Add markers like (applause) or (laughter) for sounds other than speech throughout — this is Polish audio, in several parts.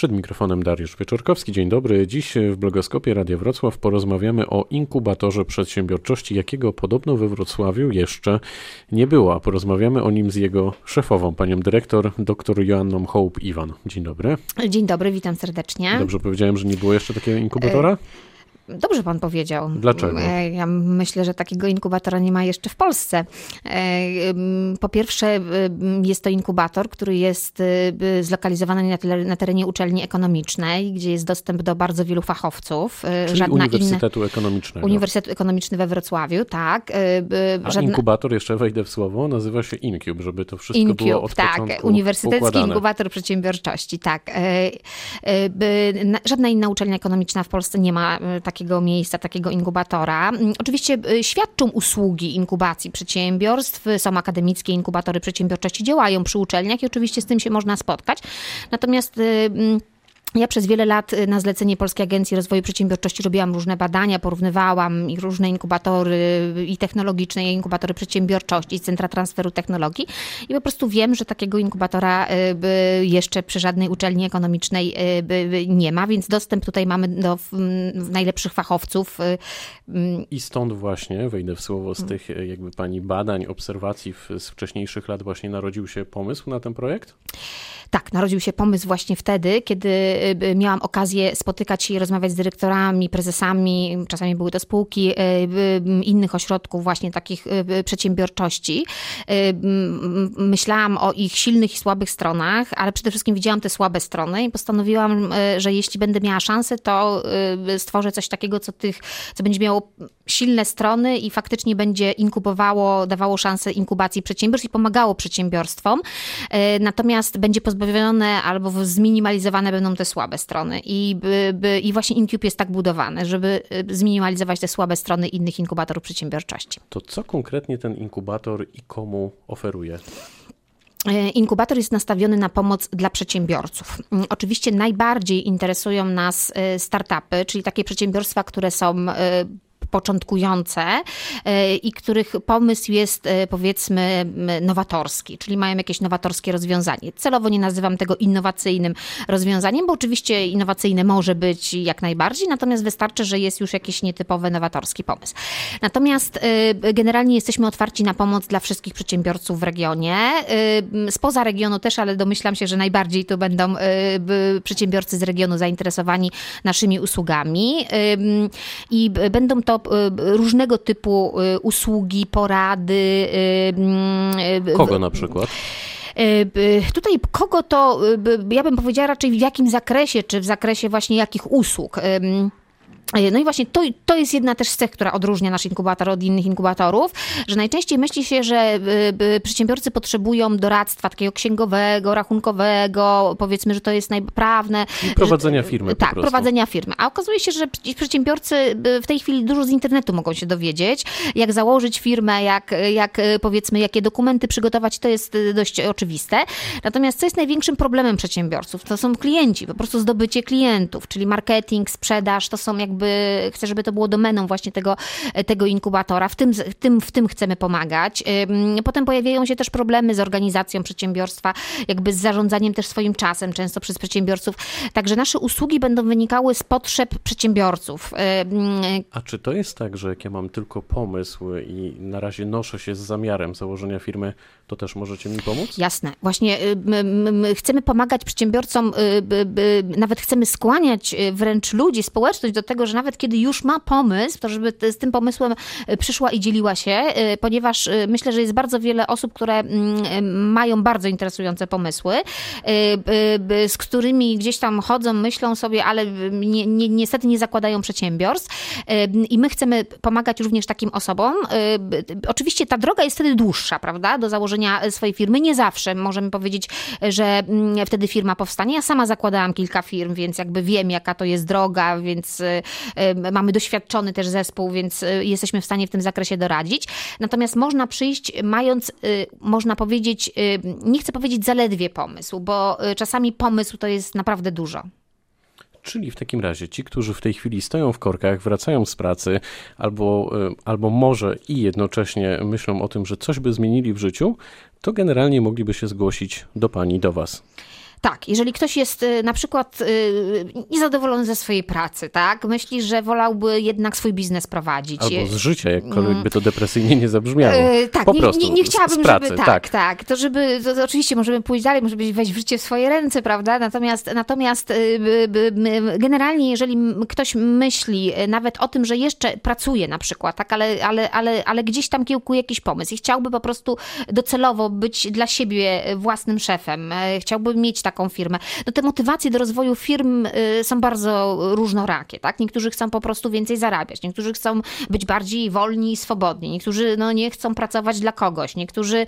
Przed mikrofonem Dariusz Wieczorkowski. Dzień dobry. Dziś w blogoskopie Radia Wrocław porozmawiamy o inkubatorze przedsiębiorczości, jakiego podobno we Wrocławiu jeszcze nie było. A porozmawiamy o nim z jego szefową, panią dyrektor dr Joanną Hołb-Iwan. Dzień dobry. Dzień dobry, witam serdecznie. Dobrze powiedziałem, że nie było jeszcze takiego inkubatora? Dobrze pan powiedział. Dlaczego? E, ja myślę, że takiego inkubatora nie ma jeszcze w Polsce. E, po pierwsze, jest to inkubator, który jest e, zlokalizowany na terenie uczelni ekonomicznej, gdzie jest dostęp do bardzo wielu fachowców. Czyli Żadna Uniwersytetu. Ekonomicznego. Uniwersytet Ekonomiczny we Wrocławiu, tak. A Żadna... inkubator, jeszcze wejdę w słowo, nazywa się Incube, żeby to wszystko Incube, było od tak. początku Uniwersytecki układane. Inkubator Przedsiębiorczości, tak. Żadna inna uczelnia ekonomiczna w Polsce nie ma takiego takiego miejsca, takiego inkubatora. Mm, oczywiście y, świadczą usługi inkubacji przedsiębiorstw, są akademickie inkubatory przedsiębiorczości, działają przy uczelniach i oczywiście z tym się można spotkać. Natomiast y, mm, ja przez wiele lat y, na zlecenie Polskiej Agencji Rozwoju Przedsiębiorczości robiłam różne badania, porównywałam ich różne inkubatory i technologiczne, i inkubatory przedsiębiorczości, i centra transferu technologii i po prostu wiem, że takiego inkubatora y, jeszcze przy żadnej uczelni ekonomicznej y, nie ma, więc dostęp tutaj mamy do najlepszych fachowców. Mm. I stąd właśnie, wejdę w słowo, z tych jakby pani badań, obserwacji z wcześniejszych lat właśnie narodził się pomysł na ten projekt? Tak, narodził się pomysł właśnie wtedy, kiedy y, miałam okazję spotykać się i rozmawiać z dyrektorami, prezesami, czasami były to spółki y, y, innych ośrodków właśnie takich przedsiębiorczości. Myślałam o ich silnych i słabych stronach, ale przede wszystkim widziałam te słabe strony i postanowiłam, że jeśli będę miała szansę, to stworzę coś takiego, co tych, co będzie miało silne strony i faktycznie będzie inkubowało, dawało szansę inkubacji przedsiębiorstw i pomagało przedsiębiorstwom. Natomiast będzie pozbawione albo zminimalizowane będą te słabe strony. I, by, by, I właśnie Incube jest tak budowany, żeby y, zminimalizować te słabe strony innych inkubatorów przedsiębiorczości. To co konkretnie ten inkubator i komu oferuje? E, inkubator jest nastawiony na pomoc dla przedsiębiorców. Mm, oczywiście najbardziej interesują nas e, startupy, czyli takie przedsiębiorstwa, które są e, początkujące e, i których pomysł jest e, powiedzmy nowatorski, czyli mają jakieś nowatorskie rozwiązanie. Celowo nie nazywam tego innowacyjnym rozwiązaniem, bo oczywiście innowacyjne może być jak najbardziej, natomiast wystarczy, że jest już jakiś nietypowy, nowatorski pomysł. Natomiast e, generalnie jesteśmy otwarci na pomoc dla wszystkich przedsiębiorców w regionie. Spoza regionu też, ale domyślam się, że najbardziej to będą przedsiębiorcy z regionu zainteresowani naszymi usługami i będą to Y, różnego typu y, usługi, porady. Y, Kogo na przykład? Tutaj kogo to, ja bym powiedziała raczej w jakim zakresie, czy w zakresie właśnie jakich usług. No i właśnie to, to jest jedna też z cech, która odróżnia nasz inkubator od innych inkubatorów, że najczęściej myśli się, że przedsiębiorcy potrzebują doradztwa takiego księgowego, rachunkowego, powiedzmy, że to jest najprawne. I prowadzenia firmy. Tak, prowadzenia firmy. A okazuje się, że przedsiębiorcy w tej chwili dużo z internetu mogą się dowiedzieć, jak założyć firmę, jak, jak powiedzmy, jakie dokumenty przygotować, to jest dość oczywiste. Natomiast co jest największym problemem przedsiębiorców? To są klienci, po prostu zdobycie klientów, czyli marketing, sprzedaż, to są jakby jakby chcę, żeby to było domeną właśnie tego, tego inkubatora. W tym, w, tym, w tym chcemy pomagać. Potem pojawiają się też problemy z organizacją przedsiębiorstwa, jakby z zarządzaniem też swoim czasem, często przez przedsiębiorców. Także nasze usługi będą wynikały z potrzeb przedsiębiorców. A czy to jest tak, że jak ja mam tylko pomysł i na razie noszę się z zamiarem założenia firmy, to też możecie mi pomóc? Jasne. Właśnie my, my chcemy pomagać przedsiębiorcom, y, nawet chcemy skłaniać y, wręcz ludzi, społeczność do tego, że nawet kiedy już ma pomysł, to żeby z tym pomysłem y, przyszła i dzieliła się, ponieważ myślę, że jest bardzo wiele osób, które mm, mają bardzo interesujące pomysły, z którymi gdzieś tam chodzą, myślą sobie, ale ni ni niestety nie zakładają przedsiębiorstw. I my chcemy pomagać również takim osobom. Oczywiście ta droga jest wtedy dłuższa, prawda, do założenia swojej firmy. Nie zawsze możemy powiedzieć, że mm, wtedy firma powstanie. Ja sama zakładałam kilka firm, więc jakby wiem, jaka to jest droga, więc mamy doświadczony też zespół, więc y, jesteśmy w stanie w tym zakresie doradzić. Natomiast można przyjść mając, można powiedzieć, nie chcę powiedzieć zaledwie pomysł, bo czasami pomysł to jest naprawdę dużo. Czyli w takim razie ci, którzy w tej chwili stoją w korkach, wracają z pracy, albo, albo może i jednocześnie myślą o tym, że coś by zmienili w życiu, to generalnie mogliby się zgłosić do pani, do was. Tak, jeżeli ktoś jest y, na przykład y, niezadowolony ze swojej pracy, tak, myśli, że wolałby jednak swój biznes prowadzić. Albo z życia, jakkolwiek by to depresyjnie nie zabrzmiało. Tak, po nie, prostu, nie, nie chciałabym, pracy, żeby tak, tak, tak, to żeby, to, to oczywiście możemy pójść dalej, możemy wejść w życie w swoje ręce, prawda, natomiast, natomiast y, generalnie, jeżeli ktoś myśli nawet o tym, że jeszcze pracuje na przykład, tak, ale, ale, ale, ale gdzieś tam kiełkuje jakiś pomysł i chciałby po prostu docelowo być dla siebie własnym szefem, chciałby mieć taką firmę, no te motywacje do rozwoju firm y, są bardzo różnorakie, tak? Niektórzy chcą po prostu więcej zarabiać, niektórzy chcą być bardziej wolni i swobodni, niektórzy no, nie chcą pracować dla kogoś, niektórzy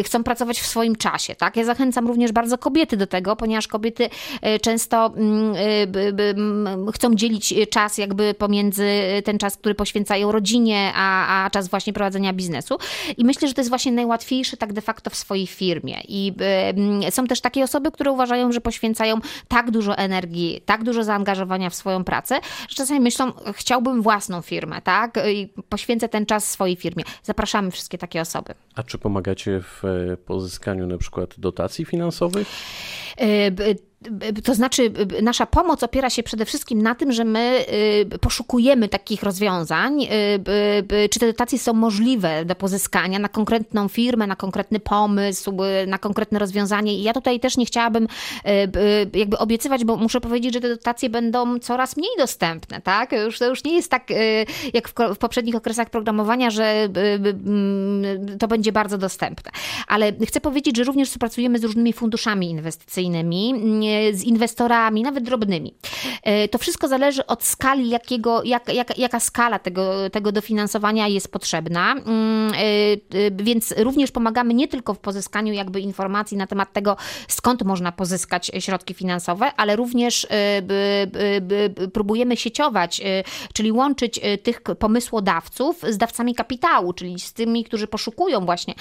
y, chcą pracować w swoim czasie, tak? Ja zachęcam również bardzo kobiety do tego, ponieważ kobiety y, często mm, chcą dzielić czas jakby pomiędzy ten czas, który poświęcają rodzinie, a, a czas właśnie prowadzenia biznesu. I myślę, że to jest właśnie najłatwiejsze tak de facto w swojej firmie. I są też takie osoby, które uważają, że poświęcają tak dużo energii, tak dużo zaangażowania w swoją pracę, że czasami myślą, chciałbym własną firmę, tak? I poświęcę ten czas swojej firmie. Zapraszamy wszystkie takie osoby. A czy pomagacie w e, pozyskaniu na przykład dotacji finansowych? E, to znaczy, nasza pomoc opiera się przede wszystkim na tym, że my y, poszukujemy takich rozwiązań, y, czy te dotacje są możliwe do pozyskania na konkretną firmę, na konkretny pomysł, y, na konkretne rozwiązanie. I ja tutaj też nie chciałabym jakby obiecywać, bo muszę powiedzieć, że te dotacje będą coraz mniej dostępne, tak? Już, to już nie jest tak jak w poprzednich okresach programowania, że to będzie bardzo dostępne. Ale chcę powiedzieć, że również współpracujemy z różnymi funduszami inwestycyjnymi z inwestorami, nawet drobnymi. E, to wszystko zależy od skali, jakiego, jak, jak, jaka skala tego, tego dofinansowania jest potrzebna. Mm, e, e, więc również pomagamy nie tylko w pozyskaniu jakby informacji na temat tego, skąd można pozyskać środki finansowe, ale również próbujemy sieciować, czyli łączyć tych pomysłodawców z dawcami kapitału, czyli z tymi, którzy poszukują właśnie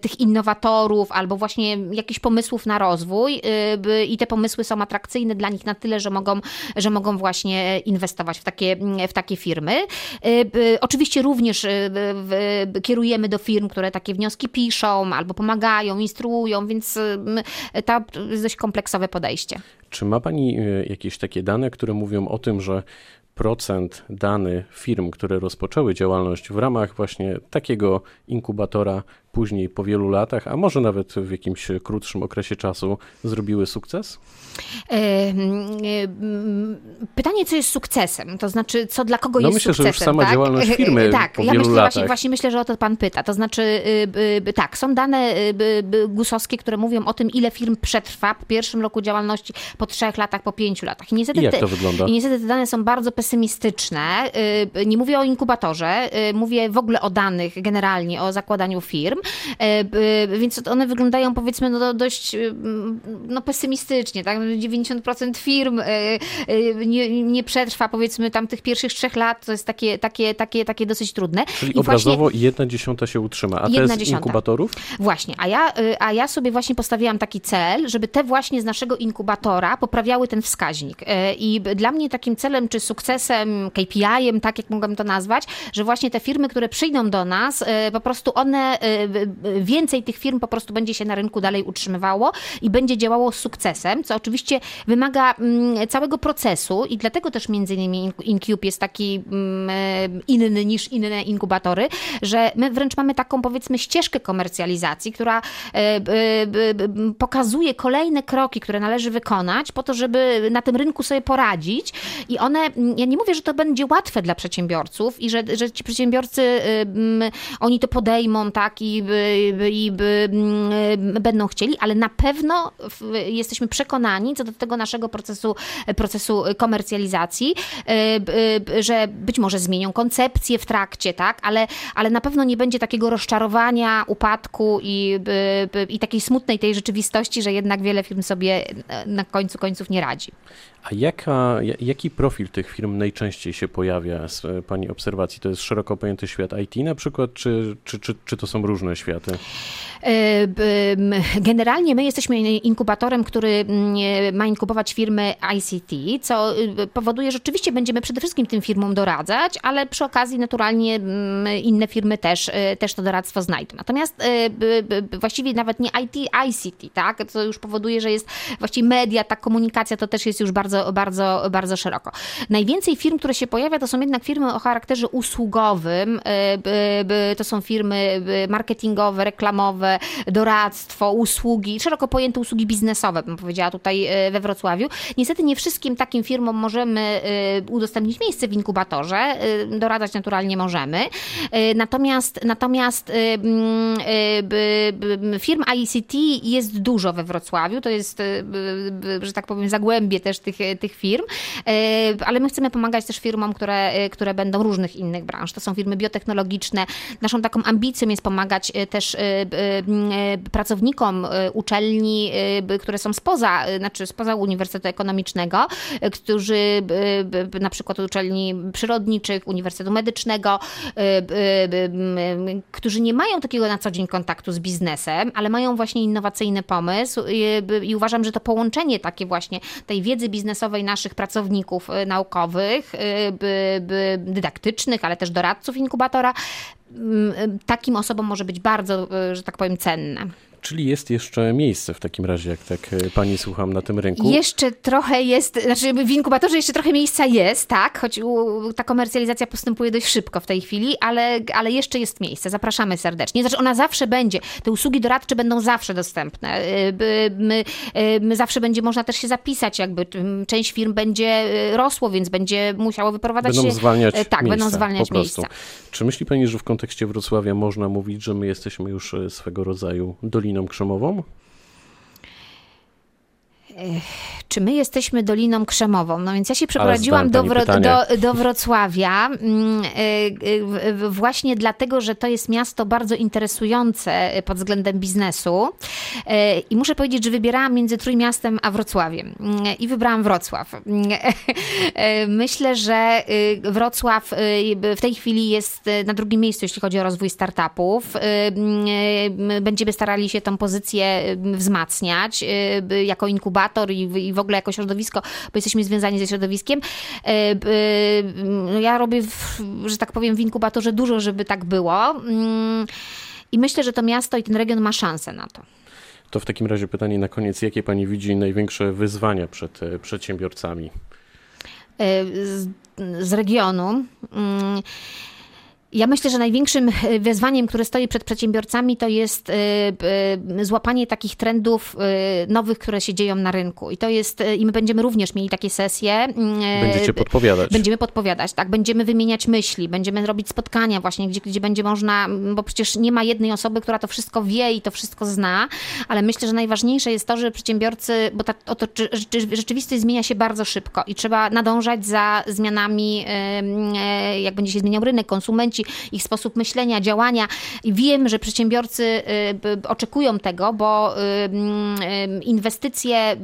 tych innowatorów albo właśnie jakichś pomysłów na rozwój i te pomysły pomysły są atrakcyjne dla nich na tyle, że mogą, że mogą właśnie inwestować w takie, w takie firmy. Y, oczywiście również y, kierujemy do firm, które takie wnioski piszą albo pomagają, instruują, więc y, to jest dość kompleksowe podejście. Czy ma Pani jakieś takie dane, które mówią o tym, że procent dany firm, które rozpoczęły działalność w ramach właśnie takiego inkubatora, później po wielu latach, a może nawet w jakimś krótszym okresie czasu zrobiły sukces? Pytanie, co jest sukcesem? To znaczy, co dla kogo no jest myślę, sukcesem? Myślę, że już sama tak? działalność firmy Tak, po ja wielu myślę, latach. Właśnie, właśnie myślę, że o to pan pyta. To znaczy, y, tak, są dane y, gusowskie, które mówią o tym, ile firm przetrwa po pierwszym roku działalności, po trzech latach, po pięciu latach. I, niestety, I jak to wygląda? I niestety te dane są bardzo pesymistyczne. Y, nie mówię o inkubatorze, mówię w ogóle o danych generalnie, o zakładaniu firm, więc one wyglądają powiedzmy no, dość no, pesymistycznie. Tak? 90% firm nie, nie przetrwa powiedzmy tam tych pierwszych trzech lat, to jest takie, takie, takie, takie dosyć trudne. Czyli I obrazowo właśnie, jedna dziesiąta się utrzyma, a te z dziesiąta. inkubatorów? Właśnie, a ja, a ja sobie właśnie postawiłam taki cel, żeby te właśnie z naszego inkubatora poprawiały ten wskaźnik. I dla mnie takim celem, czy sukcesem, KPI-em, tak jak mogę to nazwać, że właśnie te firmy, które przyjdą do nas, po prostu one, więcej tych firm po prostu będzie się na rynku dalej utrzymywało i będzie działało z sukcesem, co oczywiście wymaga mm, całego procesu i dlatego też między innymi InCube jest taki mm, inny niż inne inkubatory, że my wręcz mamy taką powiedzmy ścieżkę komercjalizacji, która e, pokazuje kolejne kroki, które należy wykonać po to, żeby na tym rynku sobie poradzić. I one, ja nie mówię, że to będzie łatwe dla przedsiębiorców i że, że ci przedsiębiorcy, y, oni to podejmą, tak, i, i, i będą chcieli, ale na pewno jesteśmy przekonani co do tego naszego procesu, procesu komercjalizacji, e, e, że być może zmienią koncepcję w trakcie, tak, ale, ale na pewno nie będzie takiego rozczarowania, upadku i, i takiej smutnej tej rzeczywistości, że jednak wiele firm sobie na końcu końców nie radzi. A jaka, jaki profil tych firm najczęściej się pojawia z Pani obserwacji? To jest szeroko pojęty świat IT na przykład, czy, czy, czy, czy to są różne światy? E, generalnie my jesteśmy inkubatorem, który mm, ma inkubować firmy ICT, co powoduje, że oczywiście będziemy przede wszystkim tym firmom doradzać, ale przy okazji naturalnie inne firmy też, też to doradztwo znajdą. Natomiast właściwie nawet nie IT, ICT, tak? Co już powoduje, że jest właściwie media, ta komunikacja to też jest już bardzo, bardzo, bardzo szeroko. Najwięcej firm, które się pojawia, to są jednak firmy o charakterze usługowym, to są firmy marketingowe, reklamowe, doradztwo, usługi, szeroko pojęte usługi biznesowe, bym powiedziała tutaj e, we Wrocławiu. Niestety nie wszystkim takim firmom możemy e, udostępnić miejsce w inkubatorze, e, doradzać naturalnie możemy. Natomiast, natomiast firm ICT jest dużo we Wrocławiu, to jest, że tak powiem, zagłębie też tych, tych firm, ale my chcemy pomagać też firmom, które, które będą różnych innych branż. To są firmy biotechnologiczne. Naszą taką ambicją jest pomagać też pracownikom uczelni, które są spoza, znaczy spoza Uniwersytetu Ekonomicznego, którzy na przykład uczelni przyrodniczych, Uniwersytetu Medycznego, którzy nie mają takiego na co dzień kontaktu z biznesem, ale mają właśnie innowacyjny pomysł i uważam, że to połączenie takie właśnie tej wiedzy biznesowej naszych pracowników naukowych, dydaktycznych, ale też doradców inkubatora, takim osobom może być bardzo, że tak powiem, cenne. Czyli jest jeszcze miejsce w takim razie, jak tak e, pani słucham na tym rynku? Jeszcze trochę jest, znaczy w inkubatorze jeszcze trochę miejsca jest, tak, choć ta komercjalizacja postępuje dość szybko w tej chwili, ale, ale jeszcze jest miejsce. Zapraszamy serdecznie. Znaczy ona zawsze będzie, te usługi doradcze będą zawsze dostępne. E, my, e, my zawsze będzie można też się zapisać, jakby część firm będzie rosło, więc będzie musiało wyprowadzać będą się. Zwalniać tak, miejsca, będą zwalniać po prostu. miejsca. Czy myśli pani, że w kontekście Wrocławia można mówić, że my jesteśmy już swego rodzaju doliną Doliną Krzemową? Czy my jesteśmy Doliną Krzemową? No więc ja się przeprowadziłam do, Wro do, do, Wrocławia mm, y, y, właśnie dlatego, że to jest miasto bardzo interesujące pod względem biznesu y, i muszę powiedzieć, że wybierałam między Trójmiastem a Wrocławiem i wybrałam Wrocław. (laughs) Myślę, że Wrocław w tej chwili jest na drugim miejscu, jeśli chodzi o rozwój startupów. Będziemy starali się tą pozycję wzmacniać jako inkubator i w ogóle jako środowisko, bo jesteśmy związani ze środowiskiem. E, e, ja robię, w, że tak powiem, w inkubatorze dużo, żeby tak było. Mm, I myślę, że to miasto i ten region ma szansę na to. To w takim razie pytanie na koniec. Jakie pani widzi największe wyzwania przed e, przedsiębiorcami? Z, z regionu. Mm, ja myślę, że największym e, wyzwaniem, które stoi przed przedsiębiorcami, to jest e, e, złapanie takich trendów nowych, które się dzieją na rynku. I to jest, i my będziemy również mieli takie sesje. Mm, Będziecie podpowiadać. Będziemy podpowiadać, tak. Będziemy wymieniać myśli, będziemy robić spotkania właśnie, gdzie, gdzie będzie można, bo przecież nie ma jednej osoby, która to wszystko wie i to wszystko zna, ale myślę, że najważniejsze jest to, że przedsiębiorcy, bo ta oto, rzeczywistość zmienia się bardzo szybko i trzeba nadążać za zmianami, jak będzie się zmieniał rynek, konsumenci, ich sposób myślenia, działania. Wiem, że przedsiębiorcy y, oczekują tego, bo y, y, inwestycje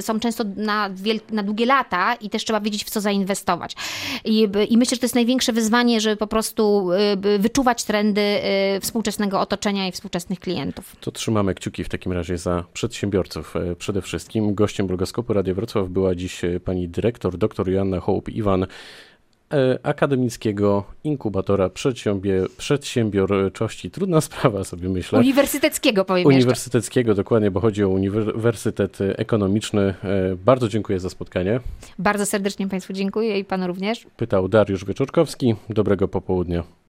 są często na, na długie lata i też trzeba wiedzieć, w co zainwestować. I, I myślę, że to jest największe wyzwanie, żeby po prostu wyczuwać trendy współczesnego otoczenia i współczesnych klientów. To trzymamy kciuki w takim razie za przedsiębiorców przede wszystkim. Gościem blogoskopu Radio Wrocław była dziś pani dyrektor, dr Joanna Hołb-Iwan. E, akademickiego inkubatora przedsiębiorczości. Trudna sprawa sobie myślę. Uniwersyteckiego powiem Uniwersyteckiego, jeszcze. dokładnie, bo chodzi o Uniwersytet Ekonomiczny. E, bardzo dziękuję za spotkanie. Bardzo serdecznie Państwu dziękuję i Panu również. Pytał Dariusz Wieczorkowski. Dobrego popołudnia.